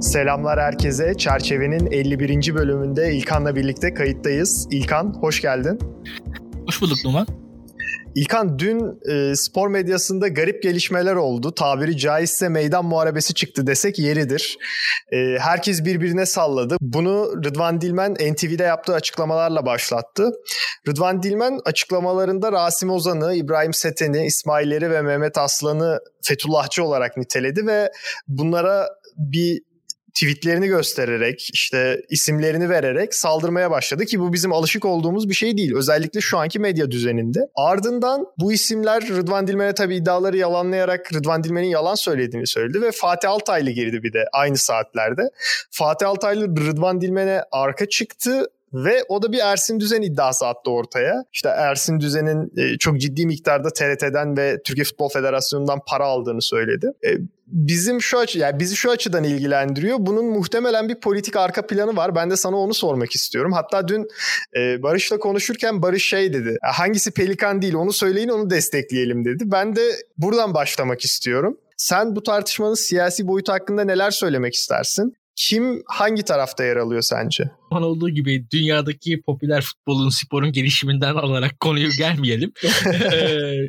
Selamlar herkese. Çerçevenin 51. bölümünde İlkan'la birlikte kayıttayız. İlkan hoş geldin. Hoş bulduk Numan. İlkan dün e, spor medyasında garip gelişmeler oldu. Tabiri caizse meydan muharebesi çıktı desek yeridir. E, herkes birbirine salladı. Bunu Rıdvan Dilmen NTV'de yaptığı açıklamalarla başlattı. Rıdvan Dilmen açıklamalarında Rasim Ozan'ı, İbrahim Seten'i, İsmail'leri ve Mehmet Aslan'ı Fethullahçı olarak niteledi ve bunlara bir tweetlerini göstererek işte isimlerini vererek saldırmaya başladı ki bu bizim alışık olduğumuz bir şey değil. Özellikle şu anki medya düzeninde. Ardından bu isimler Rıdvan Dilmen'e tabii iddiaları yalanlayarak Rıdvan Dilmen'in yalan söylediğini söyledi ve Fatih Altaylı girdi bir de aynı saatlerde. Fatih Altaylı Rıdvan Dilmen'e arka çıktı ve o da bir Ersin Düzen iddiası attı ortaya. İşte Ersin Düzen'in e, çok ciddi miktarda TRT'den ve Türkiye Futbol Federasyonu'ndan para aldığını söyledi. E, bizim şu açı yani bizi şu açıdan ilgilendiriyor. Bunun muhtemelen bir politik arka planı var. Ben de sana onu sormak istiyorum. Hatta dün e, Barış'la konuşurken Barış şey dedi. Hangisi pelikan değil onu söyleyin onu destekleyelim dedi. Ben de buradan başlamak istiyorum. Sen bu tartışmanın siyasi boyutu hakkında neler söylemek istersin? Kim hangi tarafta yer alıyor sence? olduğu gibi dünyadaki popüler futbolun, sporun gelişiminden alarak konuyu gelmeyelim. Ee,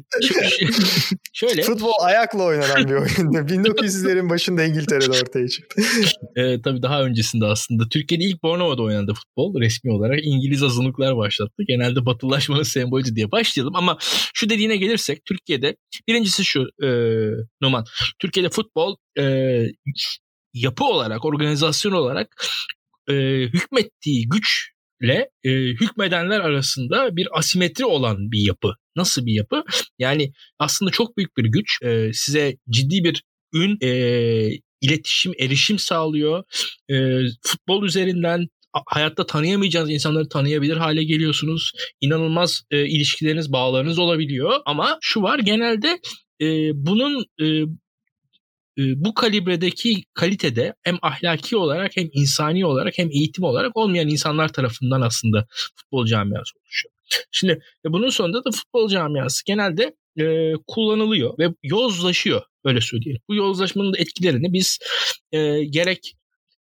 şöyle. Futbol ayakla oynanan bir oyundu. 1900'lerin başında İngiltere'de ortaya çıktı. e, tabii daha öncesinde aslında. Türkiye'de ilk Bornova'da oynandı futbol resmi olarak. İngiliz azınlıklar başlattı. Genelde batılaşmanın sembolü diye başlayalım. Ama şu dediğine gelirsek Türkiye'de birincisi şu e, Numan. Türkiye'de futbol e, yapı olarak, organizasyon olarak e, hükmettiği güçle e, hükmedenler arasında bir asimetri olan bir yapı. Nasıl bir yapı? Yani aslında çok büyük bir güç e, size ciddi bir ün, e, iletişim, erişim sağlıyor. E, futbol üzerinden hayatta tanıyamayacağınız insanları tanıyabilir hale geliyorsunuz. İnanılmaz e, ilişkileriniz, bağlarınız olabiliyor. Ama şu var genelde e, bunun e, bu kalibredeki kalitede hem ahlaki olarak hem insani olarak hem eğitim olarak olmayan insanlar tarafından aslında futbol camiası oluşuyor. Şimdi e, bunun sonunda da futbol camiası genelde e, kullanılıyor ve yozlaşıyor öyle söyleyelim. Bu yozlaşmanın da etkilerini biz e, gerek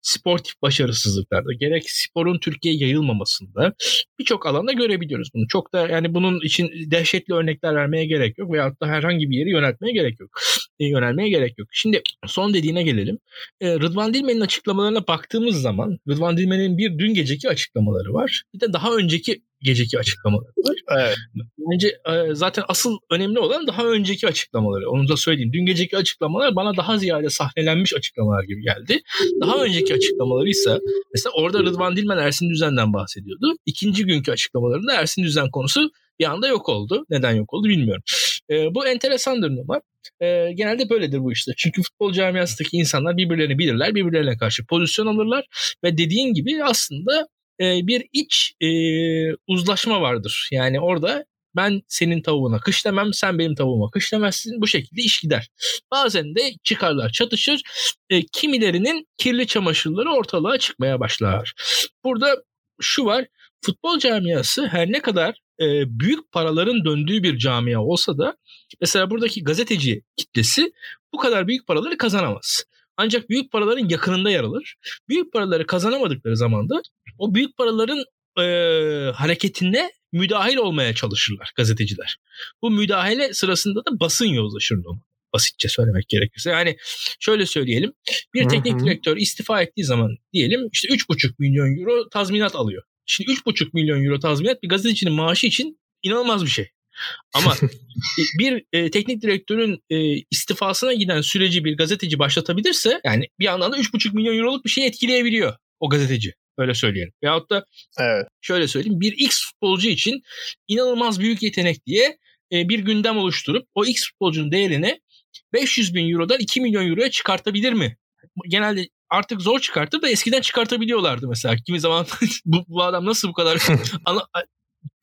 sportif başarısızlıklarda gerek sporun Türkiye'ye yayılmamasında birçok alanda görebiliyoruz bunu. Çok da yani bunun için dehşetli örnekler vermeye gerek yok veyahut da herhangi bir yeri yöneltmeye gerek yok. E, yönelmeye gerek yok. Şimdi son dediğine gelelim. E, Rıdvan Dilmen'in açıklamalarına baktığımız zaman Rıdvan Dilmen'in bir dün geceki açıklamaları var. Bir de daha önceki geceki açıklamaları var. Evet. Bence e, zaten asıl önemli olan daha önceki açıklamaları. Onu da söyleyeyim. Dün geceki açıklamalar bana daha ziyade sahnelenmiş açıklamalar gibi geldi. Daha önceki açıklamaları ise mesela orada Rıdvan Dilmen Ersin Düzen'den bahsediyordu. İkinci günkü açıklamalarında Ersin Düzen konusu bir anda yok oldu. Neden yok oldu bilmiyorum. E, bu enteresandır numar. E, genelde böyledir bu işte. Çünkü futbol camiasındaki insanlar birbirlerini bilirler, birbirlerine karşı pozisyon alırlar ve dediğin gibi aslında bir iç e, uzlaşma vardır. Yani orada ben senin tavuğuna kış demem, sen benim tavuğuma kış demezsin. Bu şekilde iş gider. Bazen de çıkarlar çatışır. E, kimilerinin kirli çamaşırları ortalığa çıkmaya başlar. Burada şu var, futbol camiası her ne kadar e, büyük paraların döndüğü bir camia olsa da mesela buradaki gazeteci kitlesi bu kadar büyük paraları kazanamaz. Ancak büyük paraların yakınında yer alır. Büyük paraları kazanamadıkları zaman da o büyük paraların e, hareketine müdahil olmaya çalışırlar gazeteciler. Bu müdahale sırasında da basın yozlaşır. Basitçe söylemek gerekirse. Yani şöyle söyleyelim. Bir teknik direktör istifa ettiği zaman diyelim işte 3,5 milyon euro tazminat alıyor. Şimdi 3,5 milyon euro tazminat bir gazetecinin maaşı için inanılmaz bir şey. Ama bir e, teknik direktörün e, istifasına giden süreci bir gazeteci başlatabilirse yani bir yandan da 3,5 milyon euroluk bir şey etkileyebiliyor o gazeteci. Öyle söyleyelim. Veyahut da evet. şöyle söyleyeyim bir X futbolcu için inanılmaz büyük yetenek diye e, bir gündem oluşturup o X futbolcunun değerini 500 bin eurodan 2 milyon euroya çıkartabilir mi? Genelde artık zor çıkartır da eskiden çıkartabiliyorlardı mesela. Kimi zaman bu, bu adam nasıl bu kadar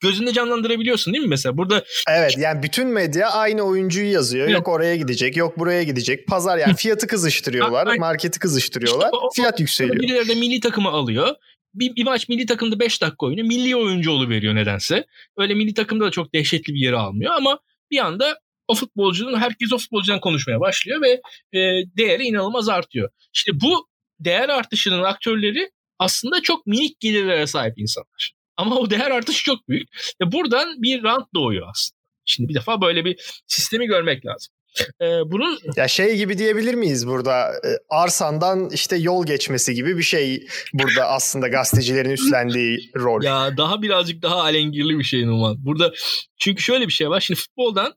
gözünde canlandırabiliyorsun değil mi mesela? Burada Evet yani bütün medya aynı oyuncuyu yazıyor. Evet. Yok oraya gidecek, yok buraya gidecek. Pazar yani fiyatı kızıştırıyorlar, marketi kızıştırıyorlar. İşte o, fiyat yükseliyor. Birileri de milli takımı alıyor. Bir, bir maç milli takımda 5 dakika oynuyor. Milli oyuncu veriyor nedense. Öyle milli takımda da çok dehşetli bir yere almıyor ama bir anda o futbolcunun herkes o futbolcudan konuşmaya başlıyor ve e, değeri inanılmaz artıyor. İşte bu değer artışının aktörleri aslında çok minik gelirlere sahip insanlar. Ama o değer artışı çok büyük. Ve buradan bir rant doğuyor aslında. Şimdi bir defa böyle bir sistemi görmek lazım. Ee, bunun ya şey gibi diyebilir miyiz burada e, arsandan işte yol geçmesi gibi bir şey burada aslında gazetecilerin üstlendiği rol. Ya daha birazcık daha alengirli bir şey Numan. Burada çünkü şöyle bir şey var. Şimdi futboldan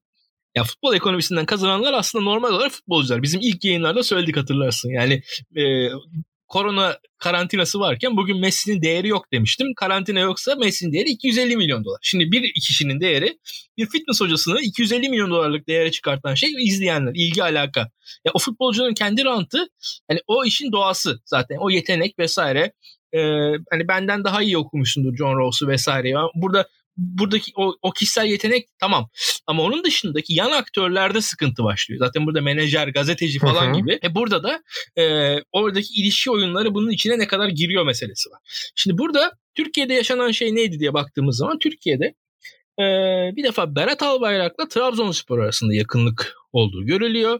ya futbol ekonomisinden kazananlar aslında normal olarak futbolcular. Bizim ilk yayınlarda söyledik hatırlarsın. Yani e, korona karantinası varken bugün Messi'nin değeri yok demiştim. Karantina yoksa Messi'nin değeri 250 milyon dolar. Şimdi bir kişinin değeri bir fitness hocasını 250 milyon dolarlık değere çıkartan şey izleyenler, ilgi alaka. Ya o futbolcunun kendi rantı hani o işin doğası zaten o yetenek vesaire. Ee, hani benden daha iyi okumuşsundur John Rawls'u vesaire. Yani burada buradaki o, o kişisel yetenek tamam. Ama onun dışındaki yan aktörlerde sıkıntı başlıyor. Zaten burada menajer, gazeteci falan Hı-hı. gibi. E burada da e, oradaki ilişki oyunları bunun içine ne kadar giriyor meselesi var. Şimdi burada Türkiye'de yaşanan şey neydi diye baktığımız zaman Türkiye'de e, bir defa Berat Albayrak'la Trabzonspor arasında yakınlık olduğu görülüyor.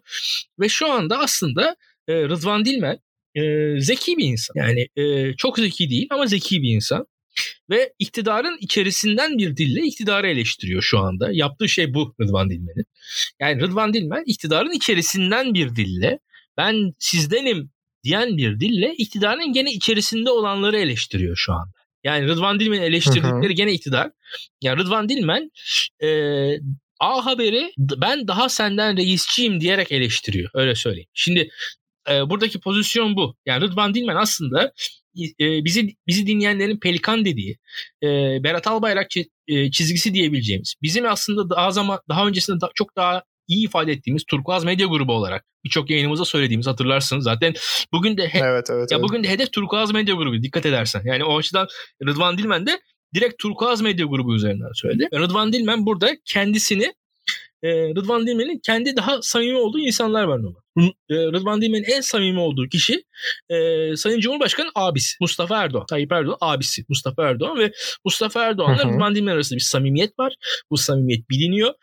Ve şu anda aslında e, Rıdvan Dilmen e, zeki bir insan. Yani e, çok zeki değil ama zeki bir insan ve iktidarın içerisinden bir dille iktidarı eleştiriyor şu anda. Yaptığı şey bu Rıdvan Dilmen'in. Yani Rıdvan Dilmen iktidarın içerisinden bir dille ben sizdenim diyen bir dille iktidarın gene içerisinde olanları eleştiriyor şu anda. Yani Rıdvan Dilmen'in eleştirdikleri hı hı. gene iktidar. Yani Rıdvan Dilmen e, A Haber'i ben daha senden reisçiyim diyerek eleştiriyor. Öyle söyleyeyim. Şimdi e, buradaki pozisyon bu. Yani Rıdvan Dilmen aslında e, bizi bizi dinleyenlerin pelikan dediği e, Berat Albayrak e, çizgisi diyebileceğimiz bizim aslında daha zaman daha öncesinde da, çok daha iyi ifade ettiğimiz Turkuaz Medya Grubu olarak birçok yayınımızda söylediğimiz hatırlarsınız zaten bugün de he, evet, evet, ya evet. bugün de hedef Turkuaz Medya Grubu dikkat edersen. Yani o açıdan Rıdvan Dilmen de direkt Turkuaz Medya Grubu üzerinden söyledi. Rıdvan Dilmen burada kendisini e, Rıdvan Dilmen'in kendi daha samimi olduğu insanlar var normal. E, Rıdvan Dilmen'in en samimi olduğu kişi e, Sayın Cumhurbaşkanı abisi Mustafa Erdoğan. Tayyip Erdoğan abisi Mustafa Erdoğan ve Mustafa Erdoğan'la Rıdvan Dilmen arasında bir samimiyet var. Bu samimiyet biliniyor.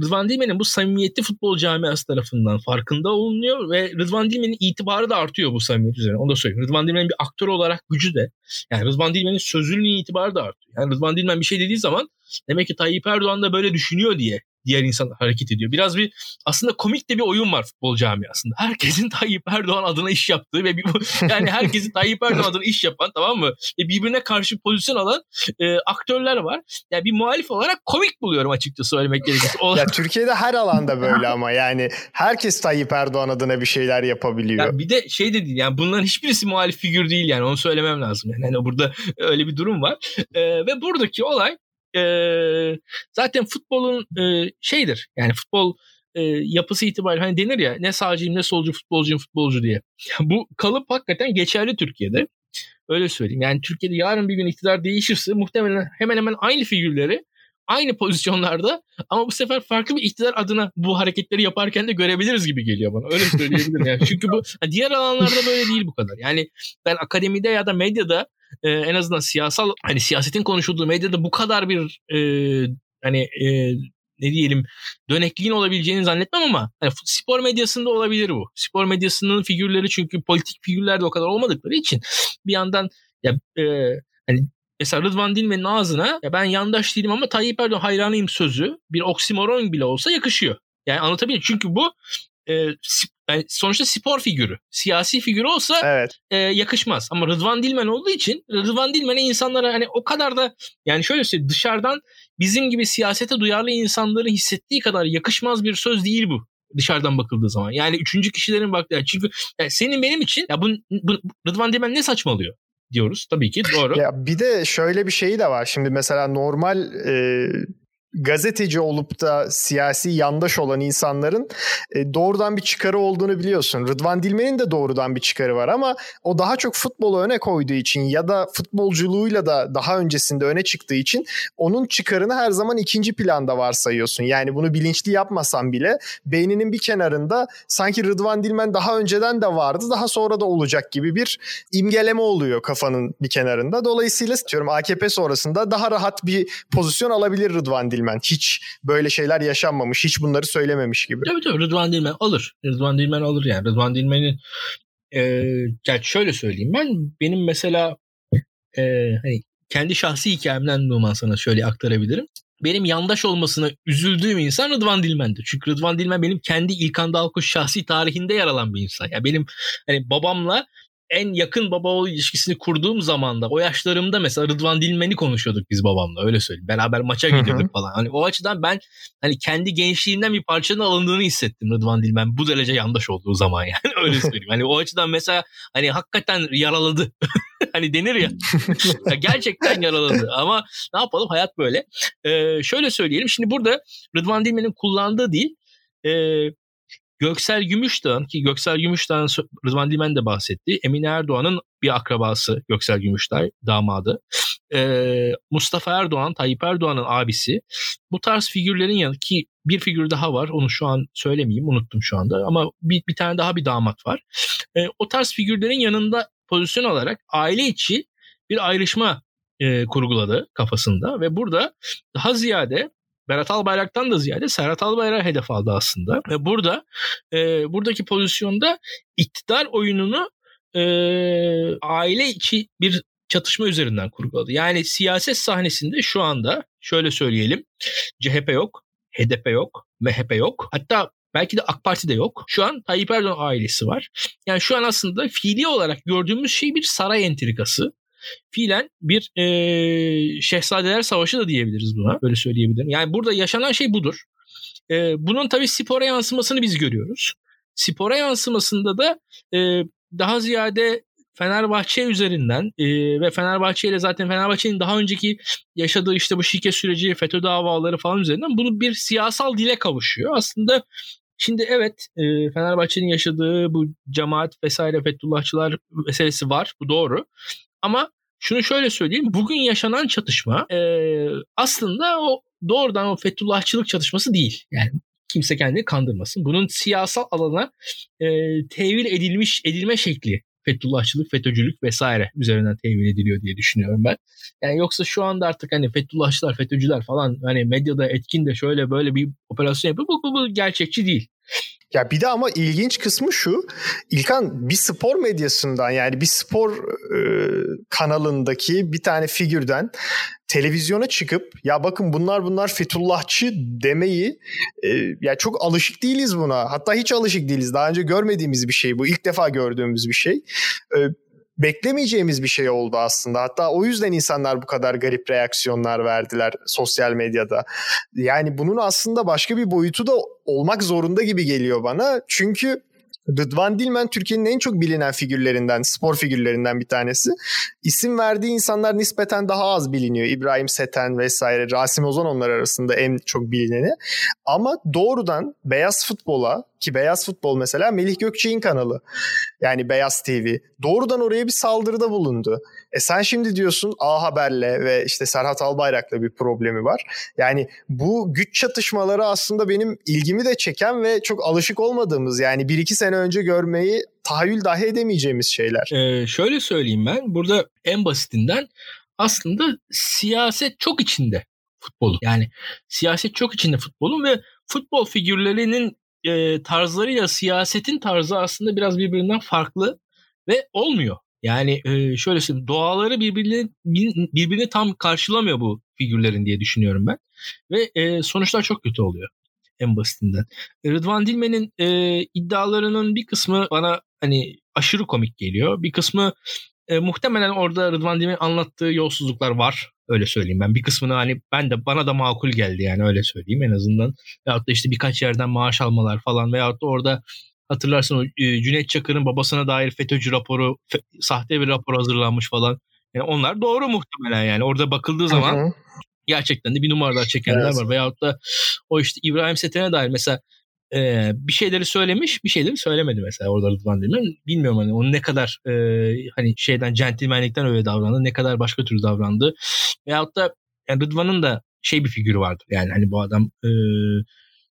Rıdvan Dilmen'in bu samimiyetli futbol camiası tarafından farkında olunuyor ve Rıdvan Dilmen'in itibarı da artıyor bu samimiyet üzerine. Onu da söyleyeyim. Rıdvan Dilmen'in bir aktör olarak gücü de yani Rıdvan Dilmen'in sözünün itibarı da artıyor. Yani Rıdvan Dilmen bir şey dediği zaman demek ki Tayyip Erdoğan da böyle düşünüyor diye diğer insan hareket ediyor. Biraz bir aslında komik de bir oyun var futbol camiasında. Herkesin Tayyip Erdoğan adına iş yaptığı ve bir, yani herkesin Tayyip Erdoğan adına iş yapan tamam mı? Ve birbirine karşı pozisyon alan e, aktörler var. Yani bir muhalif olarak komik buluyorum açıkçası söylemek gerekirse. ya Türkiye'de her alanda böyle ama yani herkes Tayyip Erdoğan adına bir şeyler yapabiliyor. Yani bir de şey de değil yani bunların hiçbirisi muhalif figür değil yani onu söylemem lazım. Yani hani burada öyle bir durum var. E, ve buradaki olay e, zaten futbolun e, şeydir. Yani futbol e, yapısı itibariyle hani denir ya ne sağcıyım ne solcu futbolcuyum futbolcu diye. Bu kalıp hakikaten geçerli Türkiye'de. Öyle söyleyeyim. Yani Türkiye'de yarın bir gün iktidar değişirse muhtemelen hemen hemen aynı figürleri aynı pozisyonlarda ama bu sefer farklı bir iktidar adına bu hareketleri yaparken de görebiliriz gibi geliyor bana. Öyle söyleyebilirim yani. Çünkü bu diğer alanlarda böyle değil bu kadar. Yani ben akademide ya da medyada e, en azından siyasal hani siyasetin konuşulduğu medyada bu kadar bir e, hani e, ne diyelim dönekliğin olabileceğini zannetmem ama hani spor medyasında olabilir bu. Spor medyasının figürleri çünkü politik figürler de o kadar olmadıkları için bir yandan ya e, hani mesela Rıdvan Dilmen'in ağzına ya ben yandaş değilim ama Tayyip Erdoğan hayranıyım sözü bir oksimoron bile olsa yakışıyor. Yani anlatabiliyor. Çünkü bu e, yani sonuçta spor figürü. Siyasi figürü olsa evet. e, yakışmaz. Ama Rıdvan Dilmen olduğu için Rıdvan Dilmen'e insanlara hani o kadar da yani şöyle söyleyeyim dışarıdan bizim gibi siyasete duyarlı insanların hissettiği kadar yakışmaz bir söz değil bu dışarıdan bakıldığı zaman. Yani üçüncü kişilerin baktığı. Çünkü yani senin benim için ya bu, bu Rıdvan Dilmen ne saçmalıyor? diyoruz. Tabii ki doğru. Ya bir de şöyle bir şey de var. Şimdi mesela normal e, gazeteci olup da siyasi yandaş olan insanların e, doğrudan bir çıkarı olduğunu biliyorsun. Rıdvan Dilmen'in de doğrudan bir çıkarı var ama o daha çok futbolu öne koyduğu için ya da futbolculuğuyla da daha öncesinde öne çıktığı için onun çıkarını her zaman ikinci planda varsayıyorsun. Yani bunu bilinçli yapmasan bile beyninin bir kenarında sanki Rıdvan Dilmen daha önceden de vardı daha sonra da olacak gibi bir imgeleme oluyor kafanın bir kenarında. Dolayısıyla diyorum AKP sonrasında daha rahat bir pozisyon alabilir Rıdvan Dilmen Dilmen. Hiç böyle şeyler yaşanmamış. Hiç bunları söylememiş gibi. Tabii tabii Rıdvan Dilmen alır. Rıdvan Dilmen alır yani. Rıdvan Dilmen'in e, yani şöyle söyleyeyim ben benim mesela e, hani kendi şahsi hikayemden Numan sana şöyle aktarabilirim. Benim yandaş olmasına üzüldüğüm insan Rıdvan Dilmen'dir. Çünkü Rıdvan Dilmen benim kendi İlkan Dalkuş şahsi tarihinde yer alan bir insan. Yani benim hani babamla en yakın baba oğul ilişkisini kurduğum zamanda o yaşlarımda mesela Rıdvan Dilmen'i konuşuyorduk biz babamla öyle söyleyeyim. Beraber maça gidiyorduk falan. Hani o açıdan ben hani kendi gençliğimden bir parçanın alındığını hissettim Rıdvan Dilmen bu derece yandaş olduğu zaman yani öyle söyleyeyim. Hani o açıdan mesela hani hakikaten yaraladı. hani denir ya. ya. Gerçekten yaraladı ama ne yapalım hayat böyle. Ee, şöyle söyleyelim şimdi burada Rıdvan Dilmen'in kullandığı değil e, Göksel Gümüşdağ'ın ki Göksel Gümüşdağ'ın Rıdvan Dilmen de bahsetti. Emine Erdoğan'ın bir akrabası Göksel Gümüşdağ damadı. Ee, Mustafa Erdoğan, Tayyip Erdoğan'ın abisi. Bu tarz figürlerin yanı ki bir figür daha var. Onu şu an söylemeyeyim unuttum şu anda ama bir, bir tane daha bir damat var. Ee, o tarz figürlerin yanında pozisyon olarak aile içi bir ayrışma e, kurguladı kafasında ve burada daha ziyade Berat Albayrak'tan da ziyade Serhat Albayrak hedef aldı aslında. Ve burada e, buradaki pozisyonda iktidar oyununu e, aile içi bir çatışma üzerinden kurguladı. Yani siyaset sahnesinde şu anda şöyle söyleyelim CHP yok, HDP yok, MHP yok. Hatta belki de AK Parti de yok. Şu an Tayyip Erdoğan ailesi var. Yani şu an aslında fiili olarak gördüğümüz şey bir saray entrikası fiilen bir e, şehzadeler savaşı da diyebiliriz buna. Böyle söyleyebilirim. Yani burada yaşanan şey budur. E, bunun tabii spora yansımasını biz görüyoruz. Spora yansımasında da e, daha ziyade Fenerbahçe üzerinden e, ve Fenerbahçe ile zaten Fenerbahçe'nin daha önceki yaşadığı işte bu şike süreci, FETÖ davaları falan üzerinden bunu bir siyasal dile kavuşuyor. Aslında şimdi evet e, Fenerbahçe'nin yaşadığı bu cemaat vesaire Fethullahçılar meselesi var. Bu doğru. Ama şunu şöyle söyleyeyim. Bugün yaşanan çatışma e, aslında o doğrudan o Fethullahçılık çatışması değil. Yani kimse kendini kandırmasın. Bunun siyasal alana e, tevil edilmiş edilme şekli Fethullahçılık, FETÖ'cülük vesaire üzerinden tevil ediliyor diye düşünüyorum ben. Yani yoksa şu anda artık hani Fethullahçılar, FETÖ'cüler falan hani medyada etkin de şöyle böyle bir operasyon yapıyor. Bu, bu, bu gerçekçi değil. Ya bir de ama ilginç kısmı şu. İlkan bir spor medyasından yani bir spor e, kanalındaki bir tane figürden televizyona çıkıp ya bakın bunlar bunlar Fethullahçı demeyi e, ya çok alışık değiliz buna. Hatta hiç alışık değiliz. Daha önce görmediğimiz bir şey bu. İlk defa gördüğümüz bir şey. E, beklemeyeceğimiz bir şey oldu aslında. Hatta o yüzden insanlar bu kadar garip reaksiyonlar verdiler sosyal medyada. Yani bunun aslında başka bir boyutu da olmak zorunda gibi geliyor bana. Çünkü Rıdvan Dilmen Türkiye'nin en çok bilinen figürlerinden, spor figürlerinden bir tanesi. İsim verdiği insanlar nispeten daha az biliniyor. İbrahim Seten vesaire, Rasim Ozan onlar arasında en çok bilineni. Ama doğrudan beyaz futbola ki Beyaz Futbol mesela Melih Gökçe'nin kanalı. Yani Beyaz TV. Doğrudan oraya bir saldırıda bulundu. E sen şimdi diyorsun A Haber'le ve işte Serhat Albayrak'la bir problemi var. Yani bu güç çatışmaları aslında benim ilgimi de çeken ve çok alışık olmadığımız yani bir iki sene önce görmeyi tahayyül dahi edemeyeceğimiz şeyler. Ee, şöyle söyleyeyim ben burada en basitinden aslında siyaset çok içinde futbolu. Yani siyaset çok içinde futbolun ve futbol figürlerinin e, tarzlarıyla siyasetin tarzı aslında biraz birbirinden farklı ve olmuyor. Yani e, şöyle söyleyeyim doğaları birbirini birbirini tam karşılamıyor bu figürlerin diye düşünüyorum ben. Ve e, sonuçlar çok kötü oluyor en basitinden. Rıdvan Dilmen'in e, iddialarının bir kısmı bana hani aşırı komik geliyor. Bir kısmı e, muhtemelen orada Rıdvan Dilmen'in anlattığı yolsuzluklar var. Öyle söyleyeyim ben. Bir kısmını hani ben de bana da makul geldi yani öyle söyleyeyim en azından. Veyahut da işte birkaç yerden maaş almalar falan veyahut da orada hatırlarsın o e, Cüneyt Çakır'ın babasına dair FETÖ'cü raporu, fe, sahte bir rapor hazırlanmış falan. Yani onlar doğru muhtemelen yani. Orada bakıldığı zaman hı hı. gerçekten de bir numaralar çekenler evet. var. Veyahut da o işte İbrahim Seten'e dair mesela e, bir şeyleri söylemiş bir şeyleri söylemedi mesela orada Rıdvan Dilmen. Bilmiyorum hani onun ne kadar e, hani şeyden centilmenlikten öyle davrandı ne kadar başka türlü davrandı. Veyahut da yani Rıdvan'ın da şey bir figürü vardır yani hani bu adam e,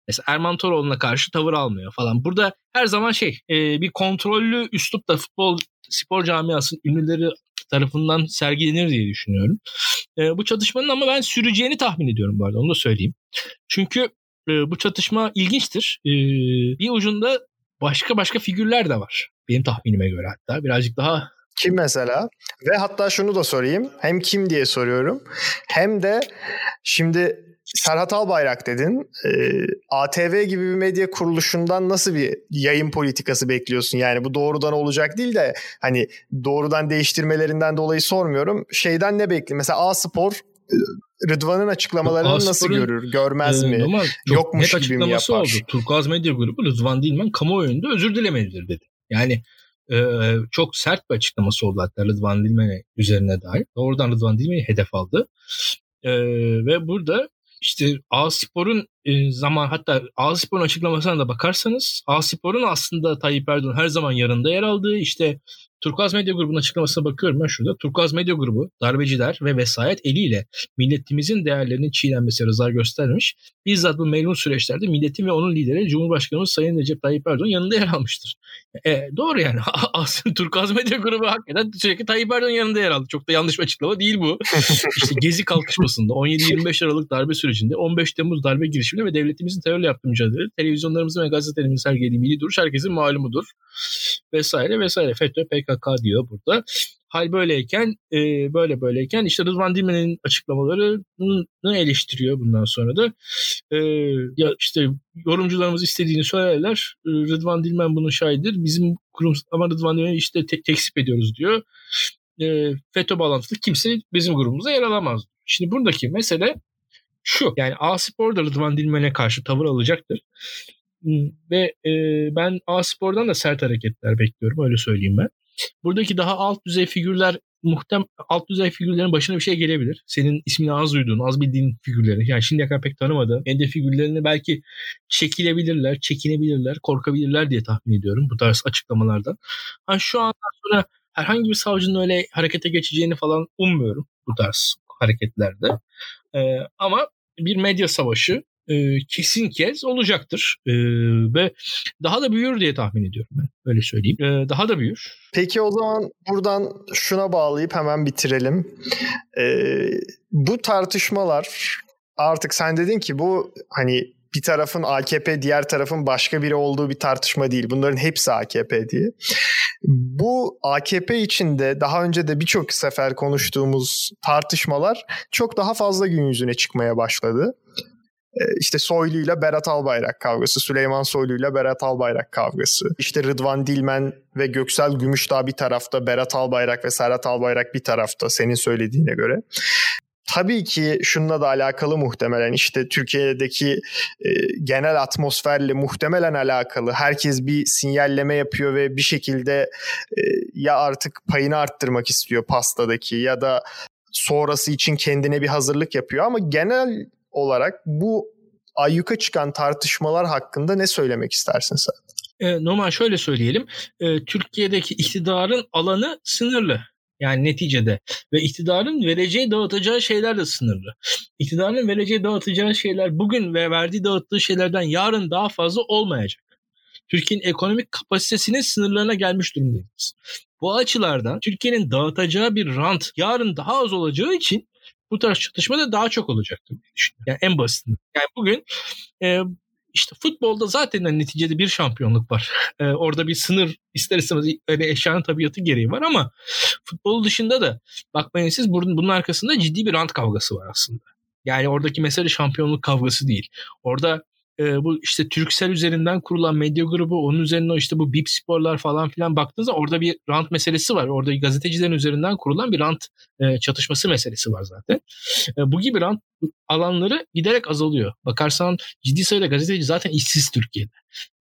mesela Erman Toroğlu'na karşı tavır almıyor falan. Burada her zaman şey e, bir kontrollü üslup da futbol spor camiasının ünlüleri tarafından sergilenir diye düşünüyorum. E, bu çatışmanın ama ben süreceğini tahmin ediyorum bu arada onu da söyleyeyim. Çünkü e, bu çatışma ilginçtir. E, bir ucunda başka başka figürler de var. Benim tahminime göre hatta birazcık daha kim mesela? Ve hatta şunu da sorayım. Hem kim diye soruyorum. Hem de şimdi Serhat Albayrak dedin. E, ATV gibi bir medya kuruluşundan nasıl bir yayın politikası bekliyorsun? Yani bu doğrudan olacak değil de hani doğrudan değiştirmelerinden dolayı sormuyorum. Şeyden ne bekliyorsun? Mesela A Spor e, Rıdvan'ın açıklamalarını Aspor'un, nasıl görür? Görmez e, mi? Yokmuş net gibi mi yapar? oldu. Turkuaz Medya Grubu Rıdvan Dilmen kamuoyunda özür dilemelidir dedi. Yani e, çok sert bir açıklaması oldu hatta Rıdvan Dilmen'e üzerine dair. Oradan Rıdvan Dilmen'i hedef aldı. E, ve burada işte A-Spor'un e, zaman hatta A-Spor'un açıklamasına da bakarsanız A-Spor'un aslında Tayyip Erdoğan her zaman yanında yer aldığı işte Turkuaz Medya Grubu'nun açıklamasına bakıyorum ben şurada. Turkuaz Medya Grubu darbeciler ve vesayet eliyle milletimizin değerlerinin çiğnenmesi rıza göstermiş. Bizzat bu melun süreçlerde milletin ve onun lideri Cumhurbaşkanımız Sayın Recep Tayyip Erdoğan yanında yer almıştır. E, doğru yani. Aslında Turkuaz Medya Grubu hakikaten sürekli Tayyip Erdoğan yanında yer aldı. Çok da yanlış bir açıklama değil bu. İşte Gezi kalkışmasında 17-25 Aralık darbe sürecinde 15 Temmuz darbe girişiminde ve devletimizin terörle yaptığı mücadele televizyonlarımızın ve gazetelerimizin sergilediği milli duruş herkesin malumudur. Vesaire vesaire. FETÖ, PKK diyor burada. Hal böyleyken e, böyle böyleyken işte Rıdvan Dilmen'in açıklamalarını eleştiriyor bundan sonra da. E, ya işte yorumcularımız istediğini söylerler. E, Rıdvan Dilmen bunun şahidir. Bizim kurum ama Rıdvan Dilmen'i işte te- tekzip ediyoruz diyor. E, FETÖ bağlantılı kimse bizim grubumuzda yer alamaz. Şimdi buradaki mesele şu. Yani A-Spor da Rıdvan Dilmen'e karşı tavır alacaktır. Ve e, ben A-Spor'dan da sert hareketler bekliyorum öyle söyleyeyim ben. Buradaki daha alt düzey figürler muhtem alt düzey figürlerin başına bir şey gelebilir. Senin ismini az duyduğun, az bildiğin figürleri. Yani şimdiye kadar pek tanımadığın ende figürlerini belki çekilebilirler, çekinebilirler, korkabilirler diye tahmin ediyorum bu tarz açıklamalardan. Hani şu andan sonra herhangi bir savcının öyle harekete geçeceğini falan ummuyorum bu tarz hareketlerde. Ee, ama bir medya savaşı e, kesin kez olacaktır. E, ve daha da büyür diye tahmin ediyorum ben. Öyle söyleyeyim. E, daha da büyür. Peki o zaman buradan şuna bağlayıp hemen bitirelim. E, bu tartışmalar artık sen dedin ki bu hani bir tarafın AKP diğer tarafın başka biri olduğu bir tartışma değil. Bunların hepsi AKP diye. Bu AKP içinde daha önce de birçok sefer konuştuğumuz tartışmalar çok daha fazla gün yüzüne çıkmaya başladı. Ee, işte Soylu ile Berat Albayrak kavgası, Süleyman Soylu ile Berat Albayrak kavgası. İşte Rıdvan Dilmen ve Göksel Gümüşdağ bir tarafta, Berat Albayrak ve Serhat Albayrak bir tarafta senin söylediğine göre. Tabii ki şununla da alakalı muhtemelen işte Türkiye'deki e, genel atmosferle muhtemelen alakalı. Herkes bir sinyalleme yapıyor ve bir şekilde e, ya artık payını arttırmak istiyor pastadaki ya da sonrası için kendine bir hazırlık yapıyor ama genel olarak bu ayyuka çıkan tartışmalar hakkında ne söylemek istersin sen? E, normal şöyle söyleyelim. E, Türkiye'deki iktidarın alanı sınırlı. Yani neticede ve iktidarın vereceği dağıtacağı şeyler de sınırlı. İktidarın vereceği dağıtacağı şeyler bugün ve verdiği dağıttığı şeylerden yarın daha fazla olmayacak. Türkiye'nin ekonomik kapasitesinin sınırlarına gelmiş durumdayız. Bu açılardan Türkiye'nin dağıtacağı bir rant yarın daha az olacağı için bu tarz çatışma da daha çok olacaktır diye düşünüyorum. Yani en basitinden. Yani bugün e, işte futbolda zaten neticede bir şampiyonluk var. E, orada bir sınır ister istemez öyle eşyanın tabiatı gereği var ama futbol dışında da bakmayın siz bunun, bunun arkasında ciddi bir rant kavgası var aslında. Yani oradaki mesele şampiyonluk kavgası değil. Orada e, bu işte Türksel üzerinden kurulan medya grubu onun üzerine işte bu BIP sporlar falan filan baktığınızda orada bir rant meselesi var. Orada gazetecilerin üzerinden kurulan bir rant e, çatışması meselesi var zaten. E, bu gibi rant alanları giderek azalıyor. Bakarsan ciddi sayıda gazeteci zaten işsiz Türkiye'de.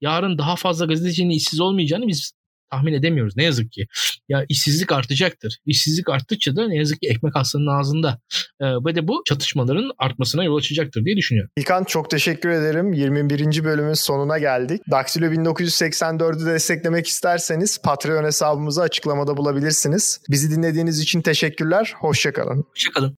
Yarın daha fazla gazetecinin işsiz olmayacağını biz tahmin edemiyoruz ne yazık ki. Ya işsizlik artacaktır. İşsizlik arttıkça da ne yazık ki ekmek hastanın ağzında. E, ve de bu çatışmaların artmasına yol açacaktır diye düşünüyorum. İlkan çok teşekkür ederim. 21. bölümün sonuna geldik. Daxilo 1984'ü desteklemek isterseniz Patreon hesabımızı açıklamada bulabilirsiniz. Bizi dinlediğiniz için teşekkürler. Hoşçakalın. Hoşçakalın.